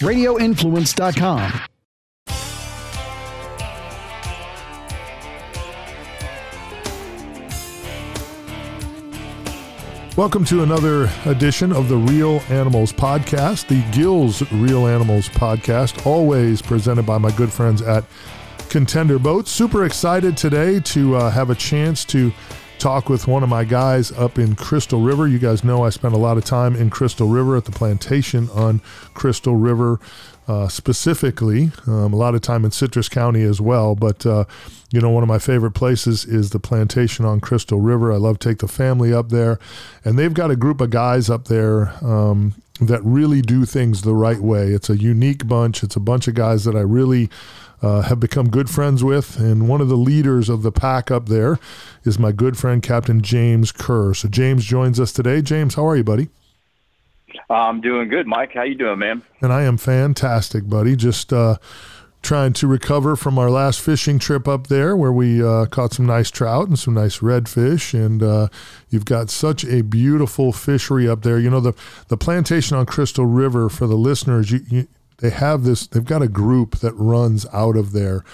radioinfluence.com. Welcome to another edition of the Reel Animals Podcast, the Gills Reel Animals Podcast, always presented by my good friends at Contender Boats. Super excited today to uh, have a chance to talk with one of my guys up in Crystal River. You guys know I spent a lot of time in Crystal River at the plantation on Crystal River uh, specifically, um, a lot of time in Citrus County as well. But, uh, you know, one of my favorite places is the plantation on Crystal River. I love take the family up there. And they've got a group of guys up there um, that really do things the right way. It's a unique bunch, it's a bunch of guys that I really. Uh, have become good friends with, and one of the leaders of the pack up there is my good friend Captain James Kerr. So James joins us today. James, how are you, buddy? I'm doing good, Mike. How you doing, man? And I am fantastic, buddy. Just uh, trying to recover from our last fishing trip up there, where we uh, caught some nice trout and some nice redfish. And uh, you've got such a beautiful fishery up there. You know the the plantation on Crystal River. For the listeners, you, you they have this. They've got a group that runs out of there.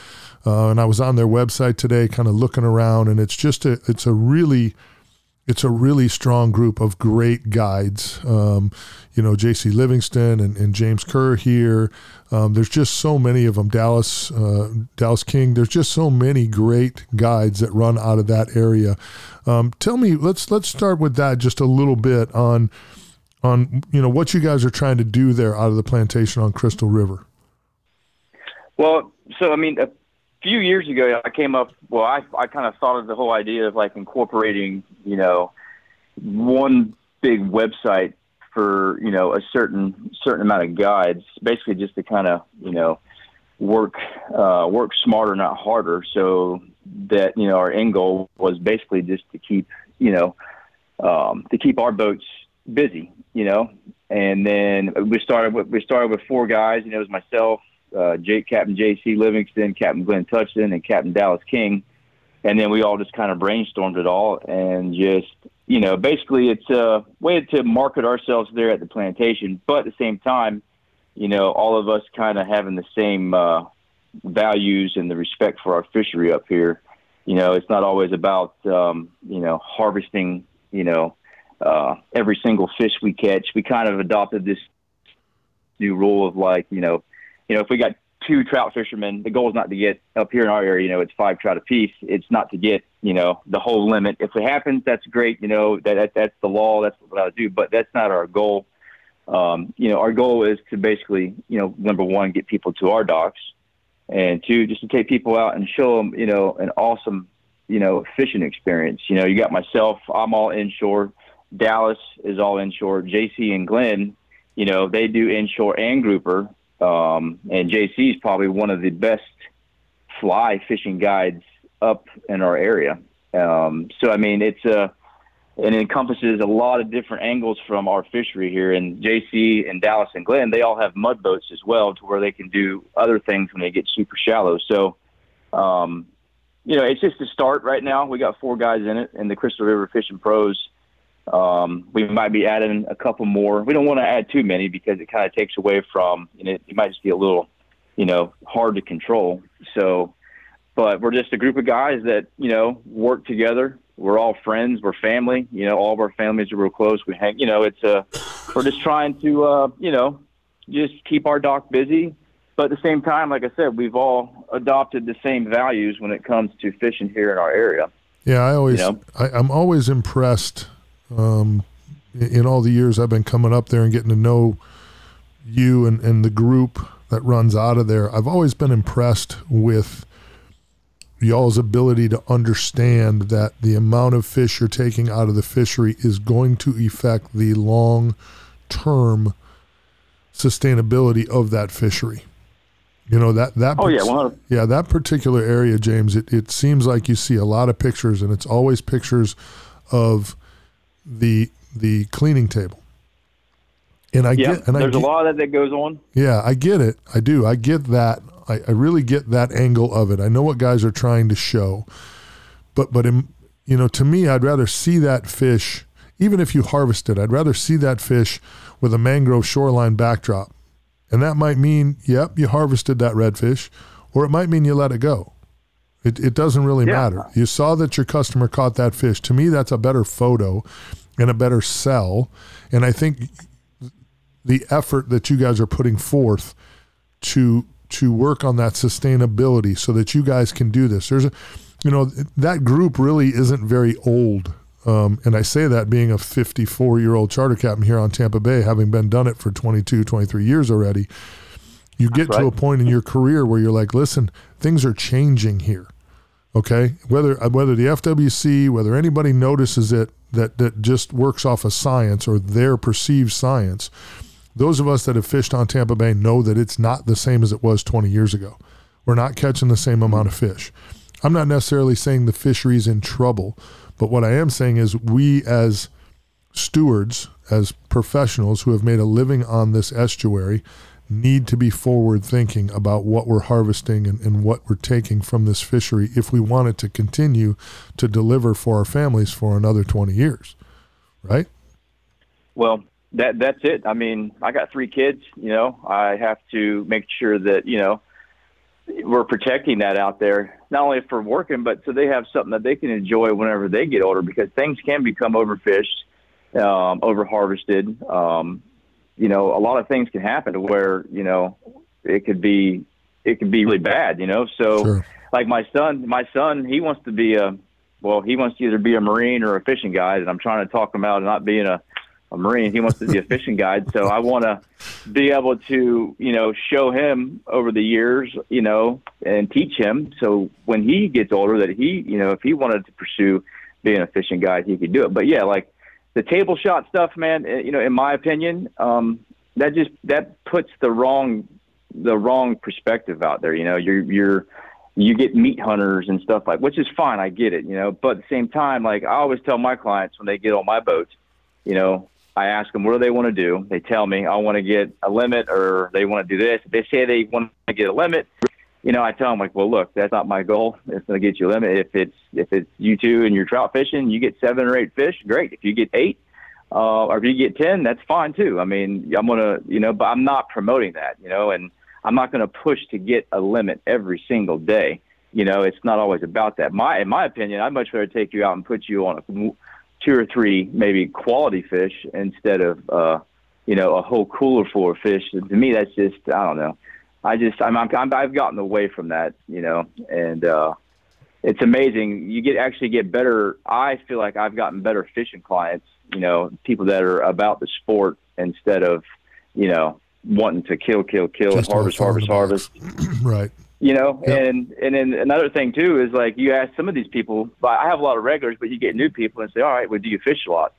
Uh, and I was on their website today, kind of looking around, and it's just a it's a really it's a really strong group of great guides. Um, you know, J.C. Livingston and, and James Kerr here. Um, there's just so many of them. Dallas, uh, Dallas King. There's just so many great guides that run out of that area. Um, tell me, let's let's start with that just a little bit on on you know what you guys are trying to do there out of the plantation on Crystal River. Well, so I mean, a few years ago, I came up. Well, I I kind of thought of the whole idea of like incorporating, you know, one big website for you know a certain certain amount of guides, basically just to kind of you know work uh, work smarter, not harder. So that you know our end goal was basically just to keep you know um, to keep our boats busy, you know. And then we started with we started with four guys. You know, it was myself, uh, Jake, Captain J.C. Livingston, Captain Glenn Touchton, and Captain Dallas King. And then we all just kind of brainstormed it all and just, you know, basically it's a way to market ourselves there at the plantation, but at the same time, you know, all of us kind of having the same uh, values and the respect for our fishery up here. You know, it's not always about, um, you know, harvesting, you know, uh, every single fish we catch. We kind of adopted this new rule of like, you know, you know, if we got two trout fishermen, the goal is not to get up here in our area, you know, it's five trout apiece. It's not to get, you know, the whole limit. If it happens, that's great. You know, that, that that's the law. That's what I do, but that's not our goal. Um, you know, our goal is to basically, you know, number one, get people to our docks and two, just to take people out and show them, you know, an awesome, you know, fishing experience. You know, you got myself, I'm all inshore. Dallas is all inshore. JC and Glenn, you know, they do inshore and grouper um, and JC is probably one of the best fly fishing guides up in our area. Um, so, I mean, it's a, it encompasses a lot of different angles from our fishery here. And JC and Dallas and Glenn, they all have mud boats as well to where they can do other things when they get super shallow. So, um, you know, it's just a start right now. We got four guys in it, and the Crystal River Fishing Pros um, we might be adding a couple more. We don't want to add too many because it kind of takes away from, you know, it might just be a little, you know, hard to control. So, but we're just a group of guys that, you know, work together. We're all friends. We're family. You know, all of our families are real close. We hang, you know, it's a, uh, we're just trying to, uh, you know, just keep our doc busy. But at the same time, like I said, we've all adopted the same values when it comes to fishing here in our area. Yeah, I always, you know? I, I'm always impressed um, in all the years I've been coming up there and getting to know you and, and the group that runs out of there, I've always been impressed with y'all's ability to understand that the amount of fish you're taking out of the fishery is going to affect the long term sustainability of that fishery. You know that that oh yeah well, yeah that particular area, James. It it seems like you see a lot of pictures, and it's always pictures of the the cleaning table. And I yeah, get and there's I get, a lot of that that goes on. Yeah, I get it. I do. I get that. I, I really get that angle of it. I know what guys are trying to show, but but in, you know, to me, I'd rather see that fish, even if you harvest it. I'd rather see that fish with a mangrove shoreline backdrop And that might mean, yep, you harvested that redfish, or it might mean you let it go. It, it doesn't really yeah. matter. You saw that your customer caught that fish. To me, that's a better photo and a better sell. And I think the effort that you guys are putting forth to to work on that sustainability so that you guys can do this. There's a, you know, that group really isn't very old. Um, and I say that being a 54 year old charter captain here on Tampa Bay, having been done it for 22, 23 years already. You get right. to a point in your career where you're like, listen, things are changing here. Okay, whether uh, whether the FWC, whether anybody notices it that that just works off of science or their perceived science, those of us that have fished on Tampa Bay know that it's not the same as it was 20 years ago. We're not catching the same amount of fish. I'm not necessarily saying the fishery's in trouble, but what I am saying is we as stewards, as professionals who have made a living on this estuary, need to be forward thinking about what we're harvesting and, and what we're taking from this fishery if we want it to continue to deliver for our families for another 20 years. Right? Well, that that's it. I mean, I got three kids. You know, I have to make sure that you know we're protecting that out there, not only for working, but so they have something that they can enjoy whenever they get older. Because things can become overfished, um, over harvested. Um, you know, a lot of things can happen to where you know it could be it could be really bad. You know, so sure. like my son, my son, he wants to be a well, he wants to either be a marine or a fishing guide, and I'm trying to talk him out of not being a a marine. He wants to be a fishing guide, so I want to be able to, you know, show him over the years, you know, and teach him. So when he gets older, that he, you know, if he wanted to pursue being a fishing guide, he could do it. But yeah, like the table shot stuff, man. Eh, you know, in my opinion, um, that just that puts the wrong the wrong perspective out there. You know, you're you're you get meat hunters and stuff like, which is fine. I get it, you know. But at the same time, like I always tell my clients when they get on my boats, you know, I ask them what do they want to do. They tell me I want to get a limit or they want to do this. They say they want to get a limit, you know, I tell them like, well, look, that's not my goal. It's going to get you a limit. If it's if it's you two and you're trout fishing, you get seven or eight fish, great. If you get eight, uh, or if you get ten, that's fine too. I mean, I'm gonna, you know, but I'm not promoting that, you know, and I'm not going to push to get a limit every single day. You know, it's not always about that. My, in my opinion, I'd much rather take you out and put you on a two or three maybe quality fish instead of uh, you know a whole cooler full of fish. To me, that's just I don't know. I just I'm, I'm I've gotten away from that, you know, and uh, it's amazing. You get actually get better. I feel like I've gotten better fishing clients, you know, people that are about the sport instead of you know wanting to kill, kill, kill, just harvest, harvest, harvest. right you know yep. and and then another thing too is like you ask some of these people but i have a lot of regulars but you get new people and say all right well do you fish a lot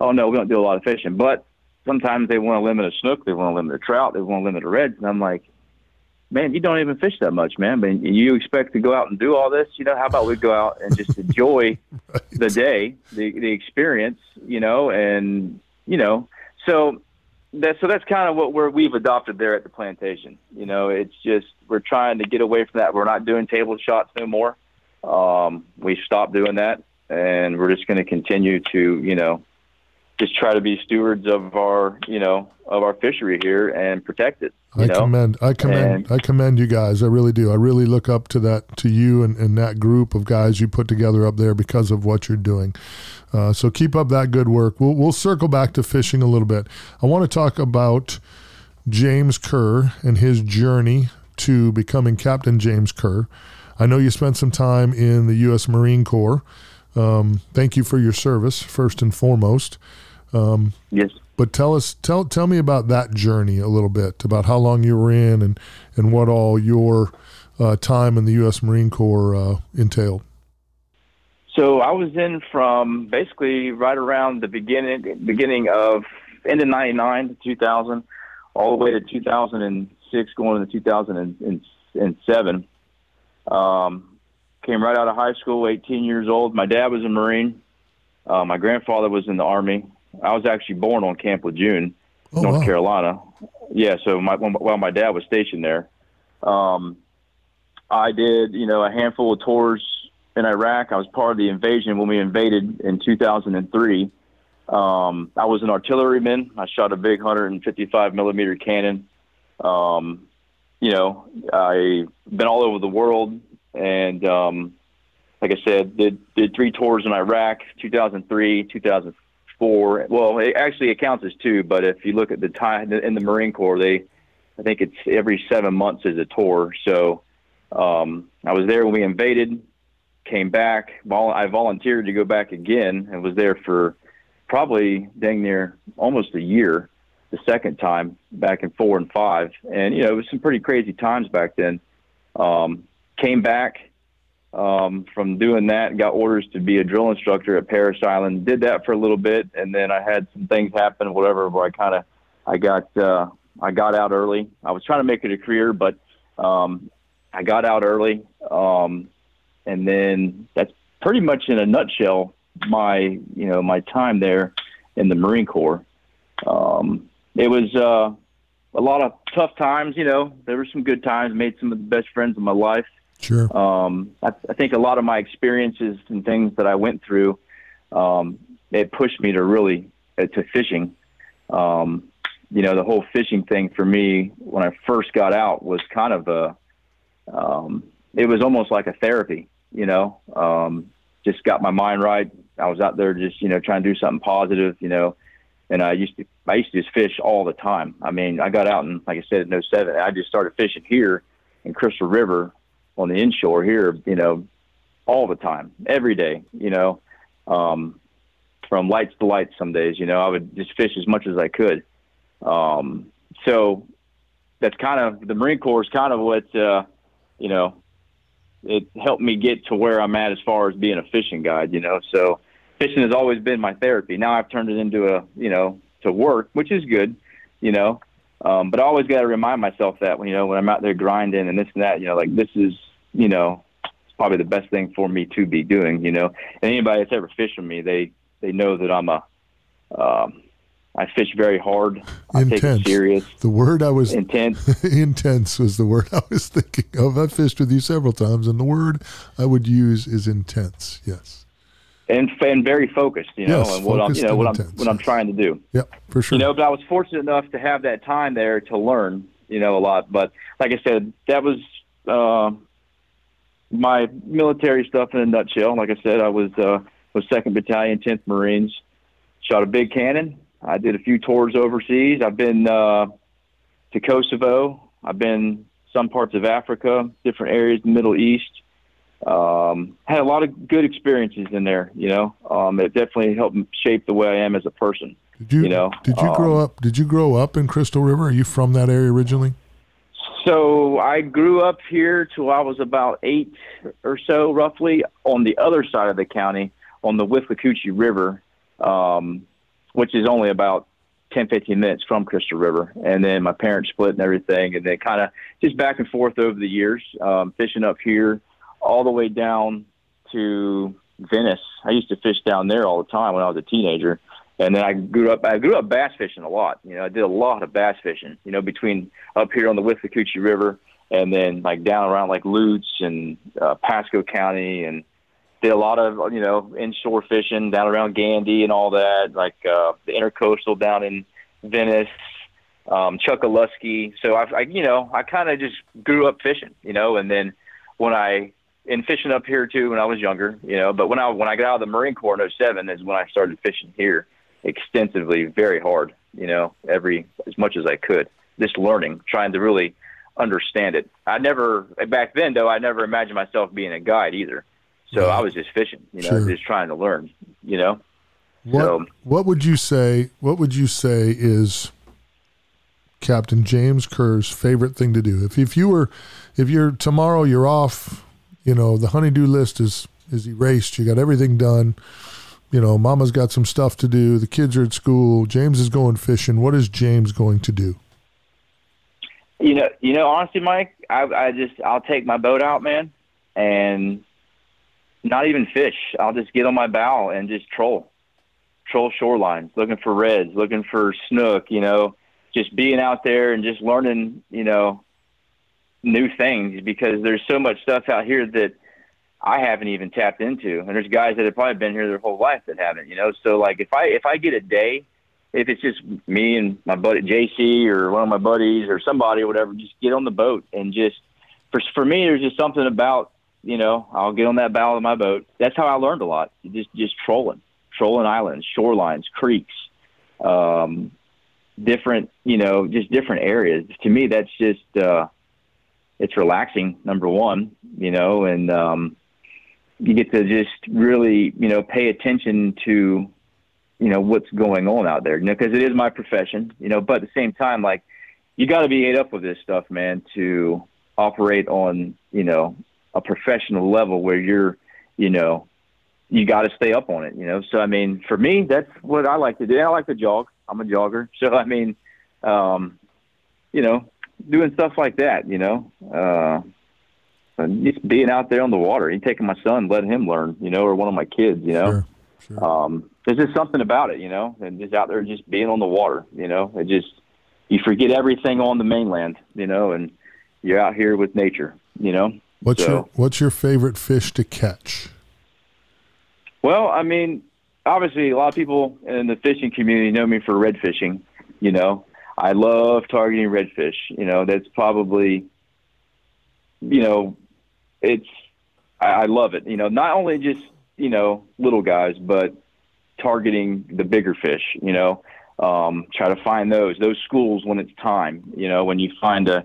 oh no we don't do a lot of fishing but sometimes they want to limit a snook they want to limit a trout they want to limit a reds and i'm like man you don't even fish that much man but you expect to go out and do all this you know how about we go out and just enjoy right. the day the the experience you know and you know so that so that's kind of what we're we've adopted there at the plantation. You know, it's just we're trying to get away from that. We're not doing table shots no more. Um, we stopped doing that, and we're just going to continue to you know just try to be stewards of our you know of our fishery here and protect it. I know? commend I commend and, I commend you guys. I really do. I really look up to that to you and, and that group of guys you put together up there because of what you're doing. Uh, so keep up that good work. We'll we'll circle back to fishing a little bit. I want to talk about James Kerr and his journey to becoming Captain James Kerr. I know you spent some time in the U.S. Marine Corps. Um, thank you for your service, first and foremost. Um, yes. But tell us, tell tell me about that journey a little bit, about how long you were in, and and what all your uh, time in the U.S. Marine Corps uh, entailed. So I was in from basically right around the beginning beginning of end of '99 to 2000, all the way to 2006, going into 2007. Um, came right out of high school, 18 years old. My dad was a Marine. Uh, my grandfather was in the Army. I was actually born on Camp Lejeune, oh, North wow. Carolina. Yeah, so my while my dad was stationed there, um, I did you know a handful of tours in Iraq. I was part of the invasion when we invaded in 2003. Um, I was an artilleryman. I shot a big 155 millimeter cannon Um, you know, I've been all over the world, and um, like I said, did did three tours in Iraq, 2003, 2004. Well, it, actually, it counts as two, but if you look at the time in the Marine Corps, they, I think it's every seven months is a tour. So um, I was there when we invaded, came back. Vol- I volunteered to go back again, and was there for probably dang near almost a year the second time back in four and five. And, you know, it was some pretty crazy times back then. Um, came back um, from doing that, got orders to be a drill instructor at Parris Island, did that for a little bit. And then I had some things happen, whatever, where I kind of, I got, uh, I got out early. I was trying to make it a career, but, um, I got out early. Um, and then that's pretty much in a nutshell my, you know, my time there in the Marine Corps. Um, it was uh, a lot of tough times. You know, there were some good times. Made some of the best friends of my life. Sure. Um, I, I think a lot of my experiences and things that I went through, um, it pushed me to really uh, to fishing. Um, you know, the whole fishing thing for me when I first got out was kind of a, um, it was almost like a therapy. You know, um, just got my mind right. I was out there just you know trying to do something positive. You know, and I used to I used to just fish all the time. I mean, I got out and like I said in 07, I just started fishing here in Crystal River on the inshore here, you know, all the time, every day, you know, um, from lights to lights some days, you know, I would just fish as much as I could. Um, so that's kind of the Marine Corps is kind of what, uh, you know, it helped me get to where I'm at as far as being a fishing guide, you know, so, fishing has always been my therapy. Now I've turned it into a, you know, to work, which is good, you know. Um, but I always got to remind myself that when, you know, when I'm out there grinding and this and that, you know, like this is, you know, it's probably the best thing for me to be doing, you know. And anybody that's ever fished with me, they, they know that I'm a, um, I fish very hard. I intense. take it serious. The word I was intense. intense was the word I was thinking of. I fished with you several times, and the word I would use is intense. Yes and and very focused, you know, yes, and what I'm you know what intense, I'm what I'm trying to do. Yeah, for sure. You know, but I was fortunate enough to have that time there to learn, you know, a lot. But like I said, that was uh, my military stuff in a nutshell. Like I said, I was uh, was Second Battalion, Tenth Marines. Shot a big cannon. I did a few tours overseas. I've been uh, to Kosovo. I've been some parts of Africa, different areas, the Middle East um, had a lot of good experiences in there. You know, um, it definitely helped shape the way I am as a person. Did you, you know, did you um, grow up? Did you grow up in Crystal River? Are you from that area originally? So I grew up here till I was about eight or so, roughly, on the other side of the county, on the Withlacoochee River, um, which is only about 10, 15 minutes from Crystal River. And then my parents split and everything, and then kind of just back and forth over the years, um, fishing up here all the way down to Venice. I used to fish down there all the time when I was a teenager. And then I grew up. I grew up bass fishing a lot. You know, I did a lot of bass fishing. You know, between up here on the Withlacoochee River and then like down around like Lutz and uh, Pasco County, and did a lot of you know inshore fishing down around Gandy and all that. Like uh, the intercoastal down in Venice, um, Chokoloskee. So I, I, you know, I kind of just grew up fishing. You know, and then when I and fishing up here too when I was younger, you know. But when I when I got out of the Marine Corps in '07 is when I started fishing here extensively, very hard, you know, every as much as I could. Just learning, trying to really understand it. I never back then though I never imagined myself being a guide either. So yeah. I was just fishing, you know, sure. just trying to learn, you know. What so, what would you say what would you say is Captain James Kerr's favorite thing to do? If if you were if you're tomorrow you're off you know the honeydew list is is erased. You got everything done. You know, Mama's got some stuff to do. The kids are at school. James is going fishing. What is James going to do? You know, you know, honestly, Mike, I, I just I'll take my boat out, man, and not even fish. I'll just get on my bow and just troll, troll shorelines, looking for reds, looking for snook. You know, just being out there and just learning. You know, new things because there's so much stuff out here that I haven't even tapped into, and there's guys that have probably been here their whole life that haven't. You know, so like if I if I get a day if it's just me and my buddy JC or one of my buddies or somebody or whatever, just get on the boat and just for for me, there's just something about you know I'll get on that bow of my boat. That's how I learned a lot. Just just trolling, trolling islands, shorelines, creeks, um, different you know just different areas. To me, that's just uh, it's relaxing. Number one, you know, and um, you get to just really you know pay attention to you know what's going on out there you know because it is my profession you know but at the same time like you got to be ate up with this stuff man to operate on you know a professional level where you're you know you got to stay up on it you know? So i mean for me that's what i like to do. I like to jog. I'm a jogger. So i mean um you know doing stuff like that you know uh just being out there on the water, you taking my son, let him learn, you know, or one of my kids, you know. Sure, sure. Um, there's just something about it, you know, and just out there, just being on the water, you know, it just you forget everything on the mainland, you know, and you're out here with nature, you know. What's So- your What's your favorite fish to catch? Well, I mean, obviously, a lot of people in the fishing community know me for red fishing. You know, I love targeting redfish. You know, that's probably, you know, it's I, I love it. You know, not only just you know little guys, but targeting the bigger fish. You know, um, try to find those those schools when it's time. You know, when you find a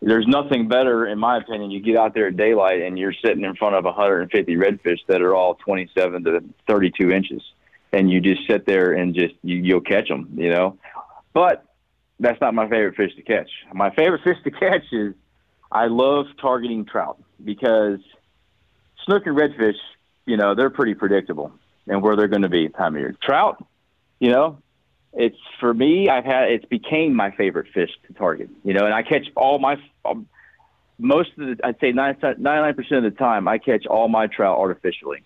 there's nothing better, in my opinion. You get out there at daylight and you're sitting in front of 150 redfish that are all 27 to 32 inches, and you just sit there and just you, you'll catch them, you know. But that's not my favorite fish to catch. My favorite fish to catch is I love targeting trout because snook and redfish, you know, they're pretty predictable and where they're going to be time of year. Trout, you know, it's for me. I've had it's became my favorite fish to target. You know, and I catch all my um, most of the I'd say 99 percent of the time I catch all my trout artificially,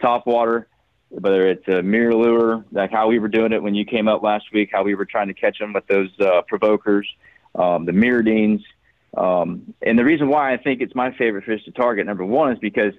top water, whether it's a MirrOlure like how we were doing it when you came up last week, how we were trying to catch them with those uh, provokers, um, the mirrodines. Um, and the reason why I think it's my favorite fish to target, number one, is because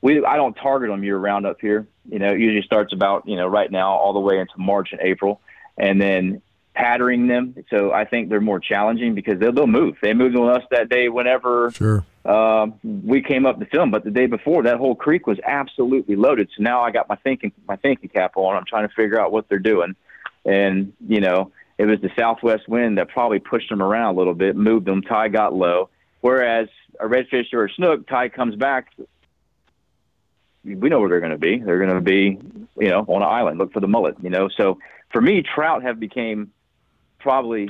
we I don't target them year round up here. You know, it usually starts about you know right now all the way into March and April, and then pattering them. So I think they're more challenging because they'll they'll move. They moved on us that day whenever Sure. um, we came up to film, but the day before that whole creek was absolutely loaded. So now I got my thinking my thinking cap on. I'm trying to figure out what they're doing, and you know it was the southwest wind that probably pushed them around a little bit, moved them. Tide got low. Whereas a redfish or a snook, tide comes back. We know where they're going to be. They're going to be, you know, on an island. Look for the mullet. You know, so for me, trout have became probably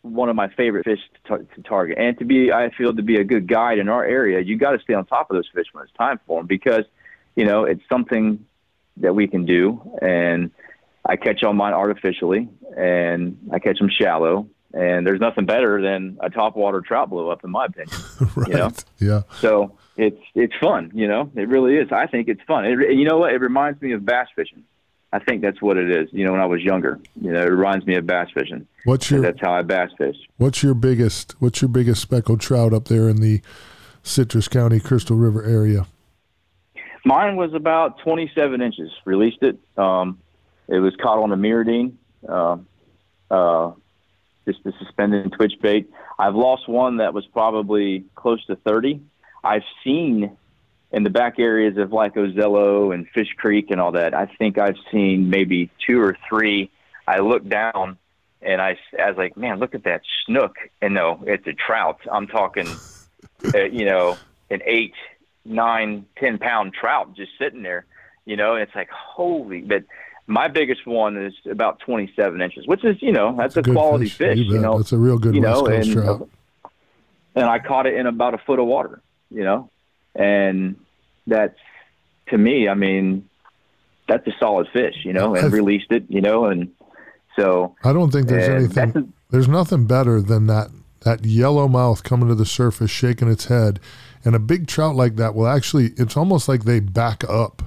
one of my favorite fish to, tar- to target. And to be, I feel to be a good guide in our area, you got to stay on top of those fish when it's time for them because, you know, it's something that we can do. And I catch all mine artificially, and I catch them shallow. And there's nothing better than a topwater trout blow up, in my opinion. right. You know? Yeah. So it's it's fun, you know. It really is. I think it's fun. It, you know what? It reminds me of bass fishing. I think that's what it is. You know, when I was younger, you know, it reminds me of bass fishing. What's your That's how I bass fish. What's your biggest What's your biggest speckled trout up there in the Citrus County Crystal River area? Mine was about 27 inches. Released it. Um, it was caught on a uh, uh, just the suspended twitch bait. I've lost one that was probably close to 30. I've seen in the back areas of like Ozello and Fish Creek and all that. I think I've seen maybe two or three. I look down and I, I was like, man, look at that snook. And no, it's a trout. I'm talking, uh, you know, an eight, nine, ten pound trout just sitting there, you know, and it's like, holy, but my biggest one is about 27 inches, which is, you know, that's, a, good quality fish, you, bet. know, that's a real good you West know, Coast and, trout. and I caught it in about a foot of water, you know, and that's to me, I mean, that's a solid fish, you know, and I've- released it, you know, and so I don't think there's anything. a- there's nothing better than that that yellow mouth coming to the surface, shaking its head, and a big trout like that will actually. It's almost like they back up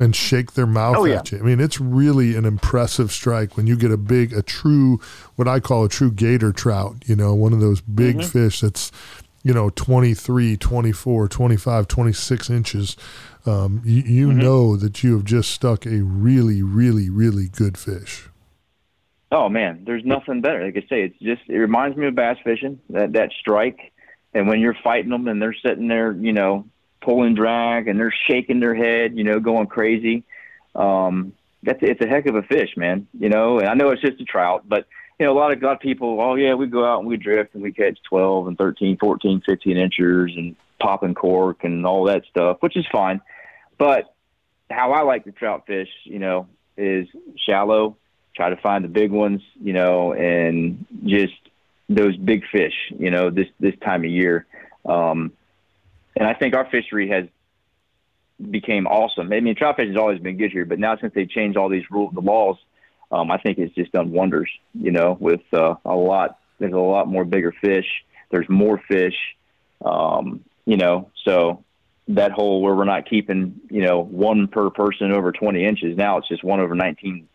and shake their mouth Oh, yeah. at you. I mean, it's really an impressive strike when you get a big, a true, what I call a true gator trout. You know, one of those big Mm-hmm. fish that's you know 23 24 25 26 inches um, you, you Mm-hmm. know that you have just stuck a really really really good fish Oh man, there's nothing better. Like I say, it's just it reminds me of bass fishing. That that strike, and when you're fighting them and they're sitting there, you know, pulling drag and they're shaking their head, you know, going crazy. Um, that's it's a heck of a fish, man. You know, and I know it's just a trout, but you know, a lot of of people, oh yeah, we go out and we drift and we catch 12 and 13, 14, 15 inchers and popping cork and all that stuff, which is fine. But how I like to trout fish, you know, is shallow, try to find the big ones, you know, and just those big fish, you know, this this time of year. Um, and I think our fishery has became awesome. I mean, trout fishing has always been good here, but now since they changed all these rules, the laws, um, I think it's just done wonders. You know, with uh, a lot, there's a lot more bigger fish. There's more fish. Um, you know, so that whole where we're not keeping, you know, one per person over 20 inches. Now it's just one over 19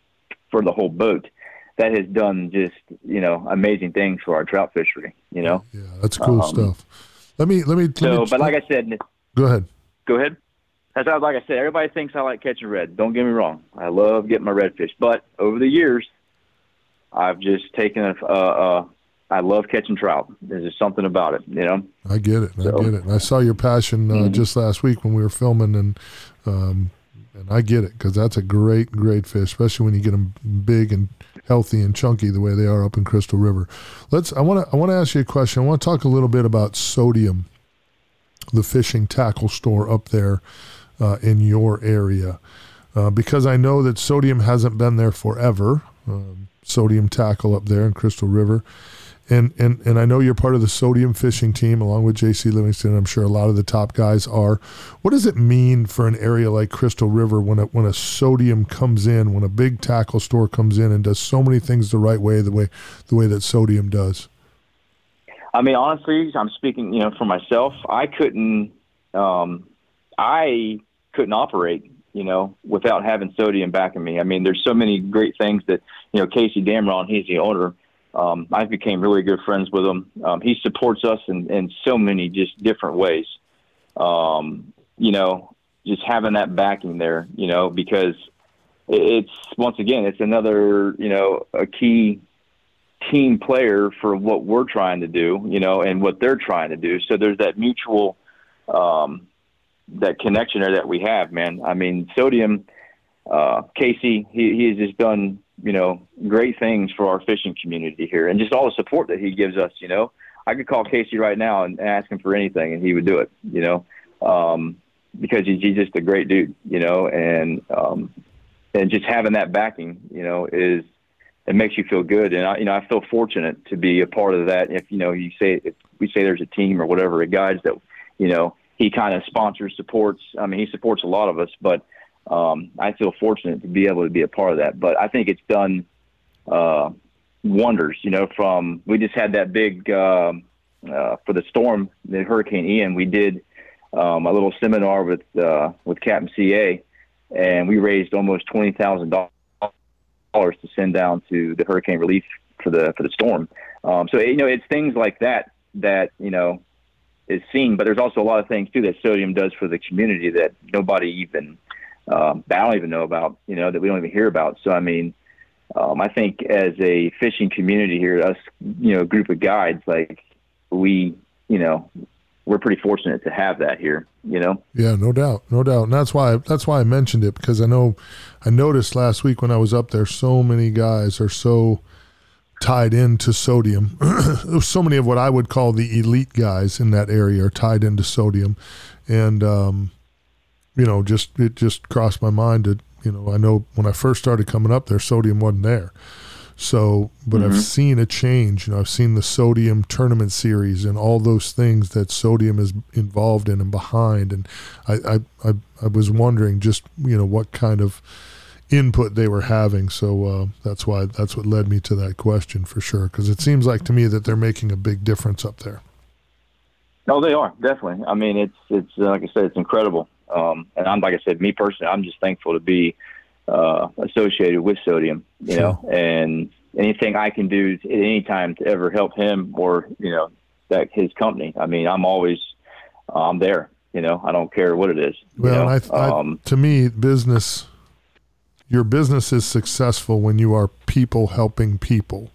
for the whole boat. That has done just, you know, amazing things for our trout fishery. You know. Yeah, that's cool um, stuff. Let me let me. Let so, me, but like I said, go ahead. Go ahead. As I, like I said, everybody thinks I like catching red. Don't get me wrong. I love getting my redfish. But over the years, I've just taken a, uh, uh, I love catching trout. There's just something about it, you know. I get it. So, I get it. I saw your passion uh, mm-hmm. just last week when we were filming, and um, and I get it because that's a great, great fish, especially when you get them big and healthy and chunky the way they are up in Crystal River. Let's. I want to. I want to ask you a question. I want to talk a little bit about sodium, the fishing tackle store up there uh, in your area? Uh, because I know that sodium hasn't been there forever. Um, sodium tackle up there in Crystal River. And, and and I know you're part of the sodium fishing team along with JC Livingston. I'm sure a lot of the top guys are. What does it mean for an area like Crystal River when a, when a sodium comes in, when a big tackle store comes in and does so many things the right way, the way the way that sodium does? I mean, honestly, I'm speaking, you know, for myself. I couldn't um, I couldn't operate, you know, without having sodium backing me. I mean, there's so many great things that, you know, Casey Damron, he's the owner. Um, I became really good friends with him. Um, he supports us in, in so many just different ways. Um, you know, just having that backing there, you know, because it's once again, it's another, you know, a key team player for what we're trying to do, you know, and what they're trying to do. So there's that mutual, um, that connection there that we have, man. I mean, Sodium, uh, Casey, he, he has just done, you know, great things for our fishing community here and just all the support that he gives us, you know. I could call Casey right now and ask him for anything and he would do it, you know, um, because he's, he's just a great dude, you know, and, um, and just having that backing, you know, is, it makes you feel good. And I, you know, I feel fortunate to be a part of that. If, you know, you say, if we say there's a team or whatever, it guides that, you know, he kind of sponsors, supports. I mean, he supports a lot of us, but um, I feel fortunate to be able to be a part of that. But I think it's done uh, wonders. You know, from we just had that big uh, uh, for the storm, the Hurricane Ian. We did um, a little seminar with uh, with Captain CA, and we raised almost twenty thousand dollars to send down to the hurricane relief for the for the storm. Um, so you know, it's things like that that you know is seen, but there's also a lot of things too that sodium does for the community that nobody even um, I don't even know about, you know, that we don't even hear about. So I mean, um, I think as a fishing community here, us, you know, group of guides, like we, you know, we're pretty fortunate to have that here, you know. Yeah, no doubt, no doubt, and that's why that's why I mentioned it because I know I noticed last week when I was up there, so many guys are so tied into sodium. so many of what I would call the elite guys in that area are tied into sodium, and um, you know, just it just crossed my mind that you know I know when I first started coming up there, sodium wasn't there. So, but mm-hmm. I've seen a change. You know, I've seen the sodium tournament series and all those things that sodium is involved in and behind. And I, I, I, I was wondering just you know what kind of input they were having. So uh, that's why that's what led me to that question for sure. Because it seems like to me that they're making a big difference up there. No, they are definitely. I mean, it's it's uh, like I said, it's incredible. Um, and I'm like I said, me personally, I'm just thankful to be uh, associated with Sodium. You sure. know, and anything I can do at any time to ever help him or you know that his company. I mean, I'm always I'm there. You know, I don't care what it is. Well, you know? I, I, um, to me, business your business is successful when you are people helping people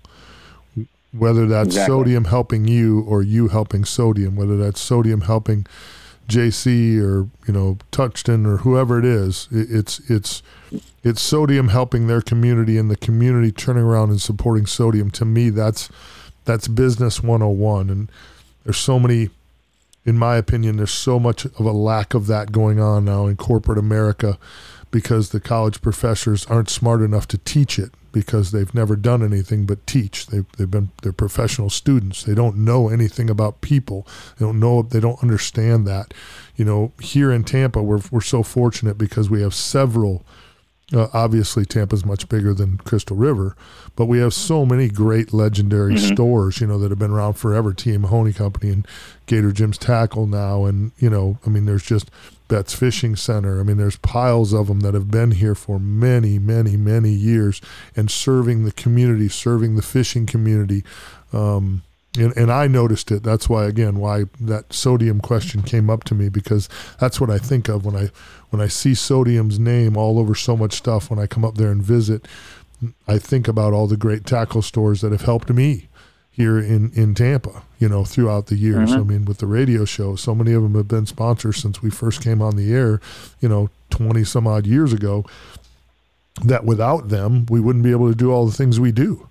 whether that's exactly. sodium helping you or you helping sodium whether that's sodium helping JC or you know Touchton or whoever it is it's it's it's sodium helping their community and the community turning around and supporting sodium. To me that's that's business 101 and there's so many in my opinion there's so much of a lack of that going on now in corporate America because the college professors aren't smart enough to teach it because they've never done anything but teach. They've, they've been they're professional students. They don't know anything about people. They don't know they don't understand that. You know, here in Tampa, we're we're so fortunate because we have several. Uh, obviously, Tampa's much bigger than Crystal River, but we have so many great legendary mm-hmm. stores, you know, that have been around forever. T. Mahoney Company and Gator Jim's Tackle now, and you know, I mean, there's just Betts Fishing Center. I mean, there's piles of them that have been here for many, many, many years and serving the community, serving the fishing community. Um, and, and I noticed it. That's why, again, why that sodium question came up to me because that's what I think of when I when I see sodium's name all over so much stuff. When I come up there and visit, I think about all the great tackle stores that have helped me here in, in Tampa, you know, throughout the years. Mm-hmm. I mean, with the radio show, so many of them have been sponsors since we first came on the air, you know, 20 some odd years ago, that without them, we wouldn't be able to do all the things we do.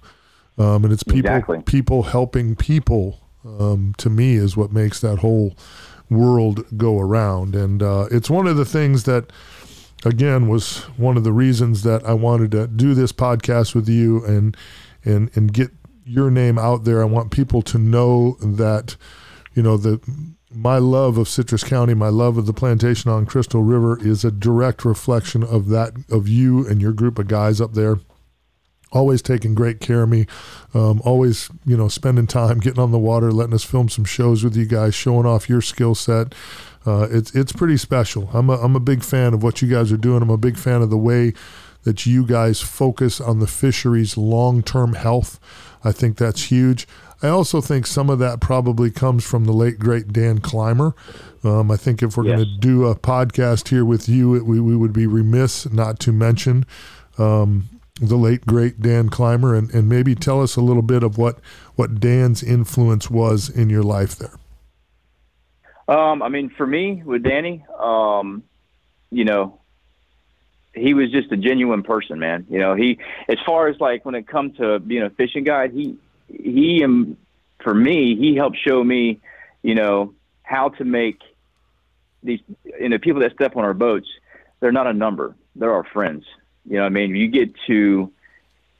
Um, and it's people, exactly. people helping people, um, to me is what makes that whole world go around. And, uh, it's one of the things that, again, was one of the reasons that I wanted to do this podcast with you and, and, and get your name out there. I want people to know that, you know, that my love of Citrus County, my love of the plantation on Crystal River is a direct reflection of that, of you and your group of guys up there. Always taking great care of me, um, always, you know, spending time getting on the water, letting us film some shows with you guys, showing off your skill set. Uh, it's it's pretty special. I'm a, I'm a big fan of what you guys are doing. I'm a big fan of the way that you guys focus on the fisheries' long term health. I think that's huge. I also think some of that probably comes from the late great Dan Clymer. Um, I think if we're yes. going to do a podcast here with you, it, we, we would be remiss not to mention um, the late great Dan Clymer and, and maybe tell us a little bit of what, what Dan's influence was in your life there. Um, I mean, for me with Danny, um, you know, he was just a genuine person, man. You know, he as far as like when it comes to being a fishing guide, he he um for me, he helped show me, you know, how to make these you know people that step on our boats. They're not a number; they're our friends. You know, I mean, you get to,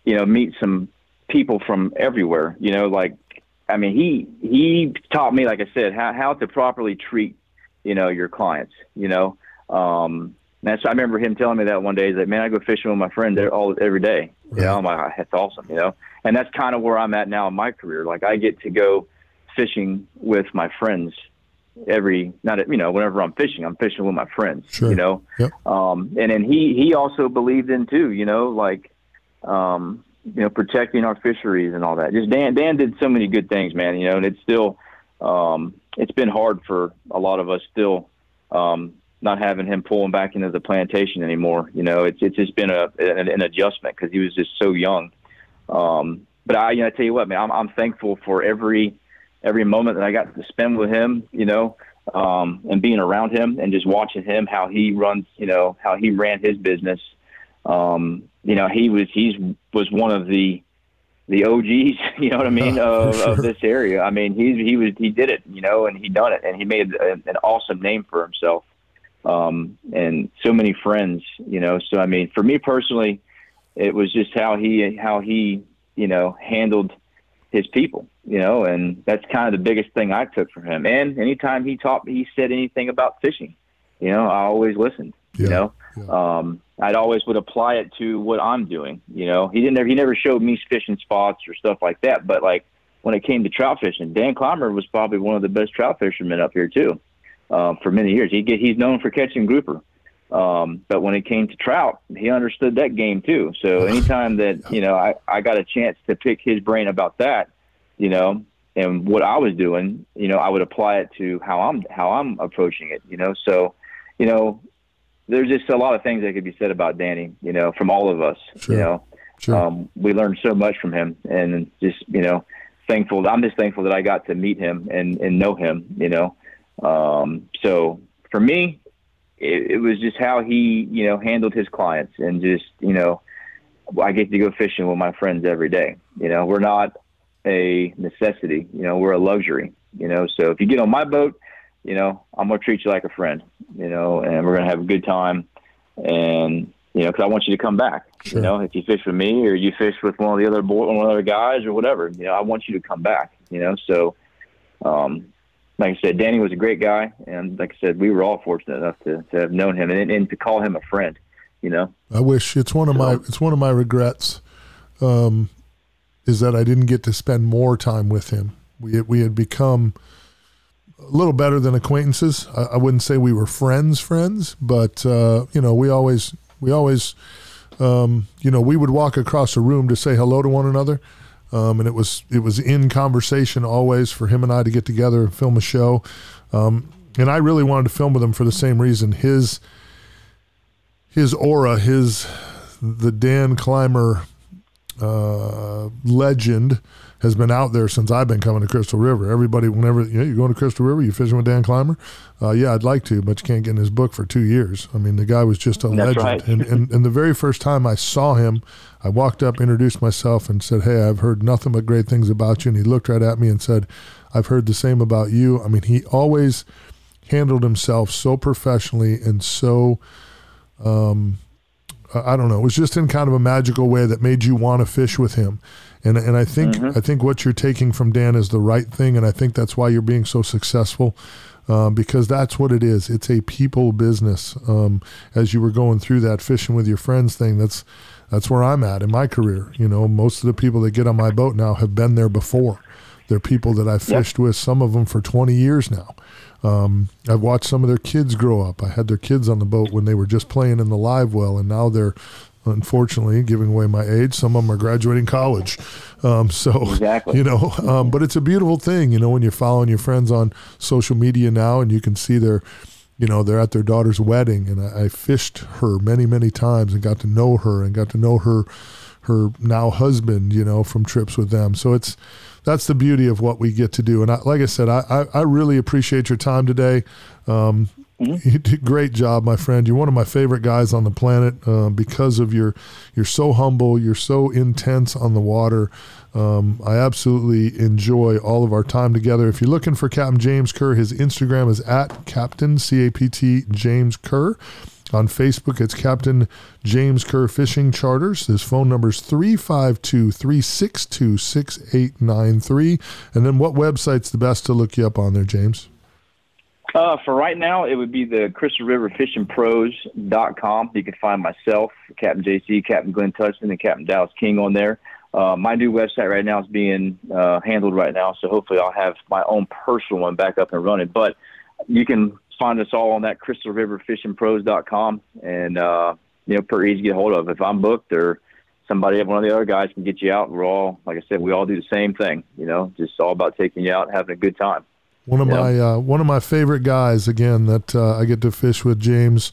you know, meet some people from everywhere. You know, like I mean, he he taught me, like I said, how how to properly treat, you know, your clients. You know, um, that's I remember him telling me that one day. He's like, "Man, I go fishing with my friend there all every day." You know, I'm like, "That's awesome," you know. And that's kind of where I'm at now in my career. Like, I get to go fishing with my friends every not you know whenever I'm fishing, I'm fishing with my friends. Sure. You know, yep. um, and then he he also believed in too. You know, like um, you know protecting our fisheries and all that. Just Dan Dan did so many good things, man. You know, and it's still um, it's been hard for a lot of us still. Um, not having him pulling back into the plantation anymore. You know, it's it's just been a an, an adjustment because he was just so young. Um, but I, you know, I tell you what, man, I'm I'm thankful for every every moment that I got to spend with him. You know, um, and being around him and just watching him how he runs. You know, how he ran his business. Um, you know, he was he's was one of the the OGs, you know what I mean, of, sure. of, this area. I mean, he he was he did it, you know, and he done it, and he made a, an awesome name for himself um, and so many friends, you know. So I mean, for me personally, it was just how he how he you know handled his people, you know, and that's kind of the biggest thing I took from him. And anytime he taught me, he said anything about fishing, you know, I always listened. Yeah, you know, yeah. um, I'd always would apply it to what I'm doing. You know, he didn't. Never he never showed me fishing spots or stuff like that. But like when it came to trout fishing, Dan Clymer was probably one of the best trout fishermen up here too um, for many years. He get, he's known for catching grouper. Um, but when it came to trout, he understood that game too. So anytime that, you know, I, I got a chance to pick his brain about that, you know, and what I was doing, you know, I would apply it to how I'm, how I'm approaching it, you know? So, you know, there's just a lot of things that could be said about Danny, you know, from all of us. Sure. You know, Sure. um, we learned so much from him, and just you know, thankful. I'm just thankful that I got to meet him and and know him. You know, um, so for me, it, it was just how he you know handled his clients, and just you know, I get to go fishing with my friends every day. You know, we're not a necessity. You know, we're a luxury. You know, so if you get on my boat, you know, I'm gonna treat you like a friend. You know, and we're gonna have a good time, and you know, because I want you to come back. Sure. You know, if you fish with me or you fish with one of the other boy, one of the other guys or whatever, you know, I want you to come back. You know, so um, like I said, Danny was a great guy, and like I said, we were all fortunate enough to, to have known him and, and to call him a friend. You know, I wish it's one of my it's one of my regrets um, is that I didn't get to spend more time with him. We had, we had become a little better than acquaintances. I, I wouldn't say we were friends friends, but uh, you know we always we always um, you know we would walk across a room to say hello to one another. Um, and it was it was in conversation always for him and I to get together and film a show. Um, and I really wanted to film with him for the same reason. His his aura, his the Dan Clymer uh, legend has been out there since I've been coming to Crystal River. Everybody, whenever you know, you're going to Crystal River, you're fishing with Dan Clymer. Uh, yeah, I'd like to, but you can't get in his book for two years. I mean, the guy was just a That's legend. right. And, and and the very first time I saw him, I walked up, introduced myself, and said, "Hey, I've heard nothing but great things about you." And he looked right at me and said, "I've heard the same about you." I mean, he always handled himself so professionally and so um, I I don't know. It was just in kind of a magical way that made you want to fish with him. And and I think I think what you're taking from Dan is the right thing, and I think that's why you're being so successful. Um, because that's what it is. It's a people business. Um, as you were going through that fishing with your friends thing, that's that's where I'm at in my career. You know, most of the people that get on my boat now have been there before. They're people that I've Yep. fished with, some of them for 20 years now. Um, I've watched some of their kids grow up. I had their kids on the boat when they were just playing in the live well, and now they're unfortunately giving away my age. Some of them are graduating college. Um, so, Exactly. you know, um, but it's a beautiful thing, you know, when you're following your friends on social media now and you can see their, you know, they're at their daughter's wedding. And I, I fished her many, many times and got to know her and got to know her, her now husband, you know, from trips with them. So it's, that's the beauty of what we get to do. And I, like I said, I, I, I really appreciate your time today. Um, You did great job, my friend. You're one of my favorite guys on the planet uh, because of your. You're so humble. You're so intense on the water. Um, I absolutely enjoy all of our time together. If you're looking for Captain James Kerr, his Instagram is at Captain C A P T James Kerr. On Facebook, it's Captain James Kerr Fishing Charters. His phone number is 352 362 6893. And then what website's the best to look you up on there, James? Uh, for right now, it would be the Crystal River Fishing Pros.com. You can find myself, Captain JC, Captain Glenn Touchton, and Captain Dallas King on there. Uh, my new website right now is being uh, handled right now, so hopefully I'll have my own personal one back up and running. But you can find us all on that Crystal River Fishing Pros.com, and uh, you know, pretty easy to get hold of. If I'm booked or somebody, one of the other guys can get you out, we're all, like I said, we all do the same thing. You know, just all about taking you out, having a good time. One of Yeah. my uh, one of my favorite guys again that uh, I get to fish with James.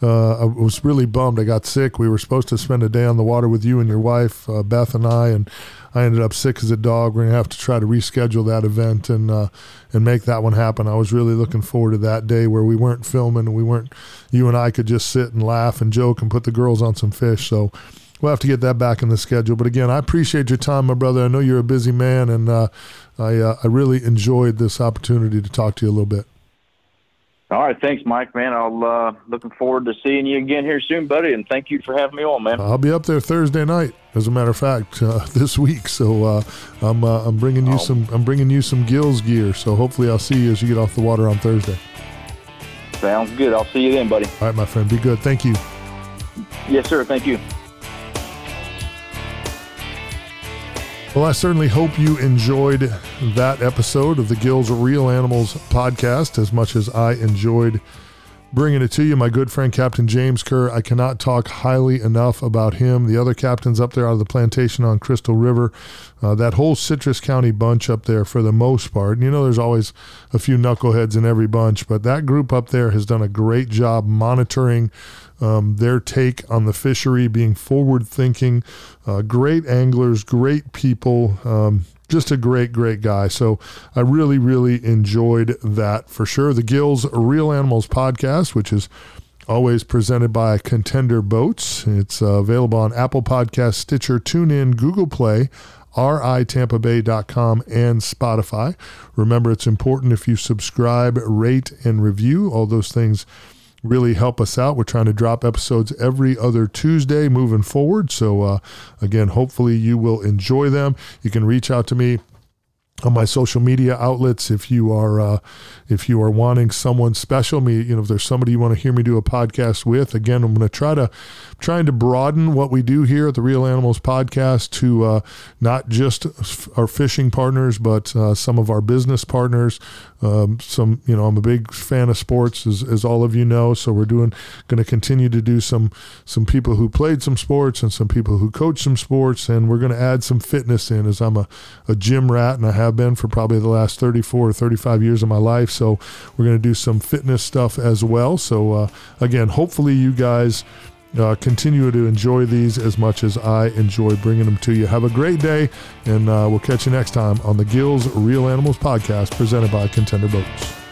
Uh, I was really bummed. I got sick. We were supposed to spend a day on the water with you and your wife, uh, Beth and I, and I ended up sick as a dog. We're gonna have to try to reschedule that event and uh, and make that one happen. I was really looking forward to that day where we weren't filming and we weren't. You and I could just sit and laugh and joke and put the girls on some fish. So. We'll have to get that back in the schedule. But again, I appreciate your time, my brother. I know you're a busy man, and uh, I uh, I really enjoyed this opportunity to talk to you a little bit. All right, thanks, Mike. Man, I'll uh, looking forward to seeing you again here soon, buddy. And thank you for having me on, man. I'll be up there Thursday night, as a matter of fact, uh, this week. So uh, I'm uh, I'm bringing you Oh. some I'm bringing you some gills gear. So hopefully I'll see you as you get off the water on Thursday. Sounds good. I'll see you then, buddy. All right, my friend. Be good. Thank you. Yes, sir. Thank you. Well, I certainly hope you enjoyed that episode of the Gills Reel Animals podcast as much as I enjoyed bringing it to you. My good friend, Captain James Kerr. I cannot talk highly enough about him. The other captains up there out of the plantation on Crystal River, uh, that whole Citrus County bunch up there for the most part. And you know, there's always a few knuckleheads in every bunch, but that group up there has done a great job monitoring um, their take on the fishery, being forward thinking. Uh, great anglers, great people. Um, just a great, great guy. So I really, really enjoyed that for sure. The Gills Reel Animals podcast, which is always presented by Contender Boats. It's uh, available on Apple Podcast, Stitcher, TuneIn, Google Play, ritampabay.com, and Spotify. Remember, it's important if you subscribe, rate, and review. All those things really help us out. We're trying to drop episodes every other Tuesday moving forward. So, uh, again, hopefully you will enjoy them. You can reach out to me on my social media outlets if you are uh, if you are wanting someone special me you know if there's somebody you want to hear me do a podcast with again i'm going to try to trying to broaden what we do here at the reel animals podcast to uh, not just our fishing partners but uh, some of our business partners um, some you know i'm a big fan of sports as, as all of you know so we're doing going to continue to do some some people who played some sports and some people who coach some sports and we're going to add some fitness in as i'm a, a gym rat and i have been for probably the last 34 or 35 years of my life. So we're going to do some fitness stuff as well. So uh, again, hopefully you guys uh, continue to enjoy these as much as I enjoy bringing them to you. Have a great day, and uh, we'll catch you next time on the Gills Reel Animals podcast presented by Contender Boats.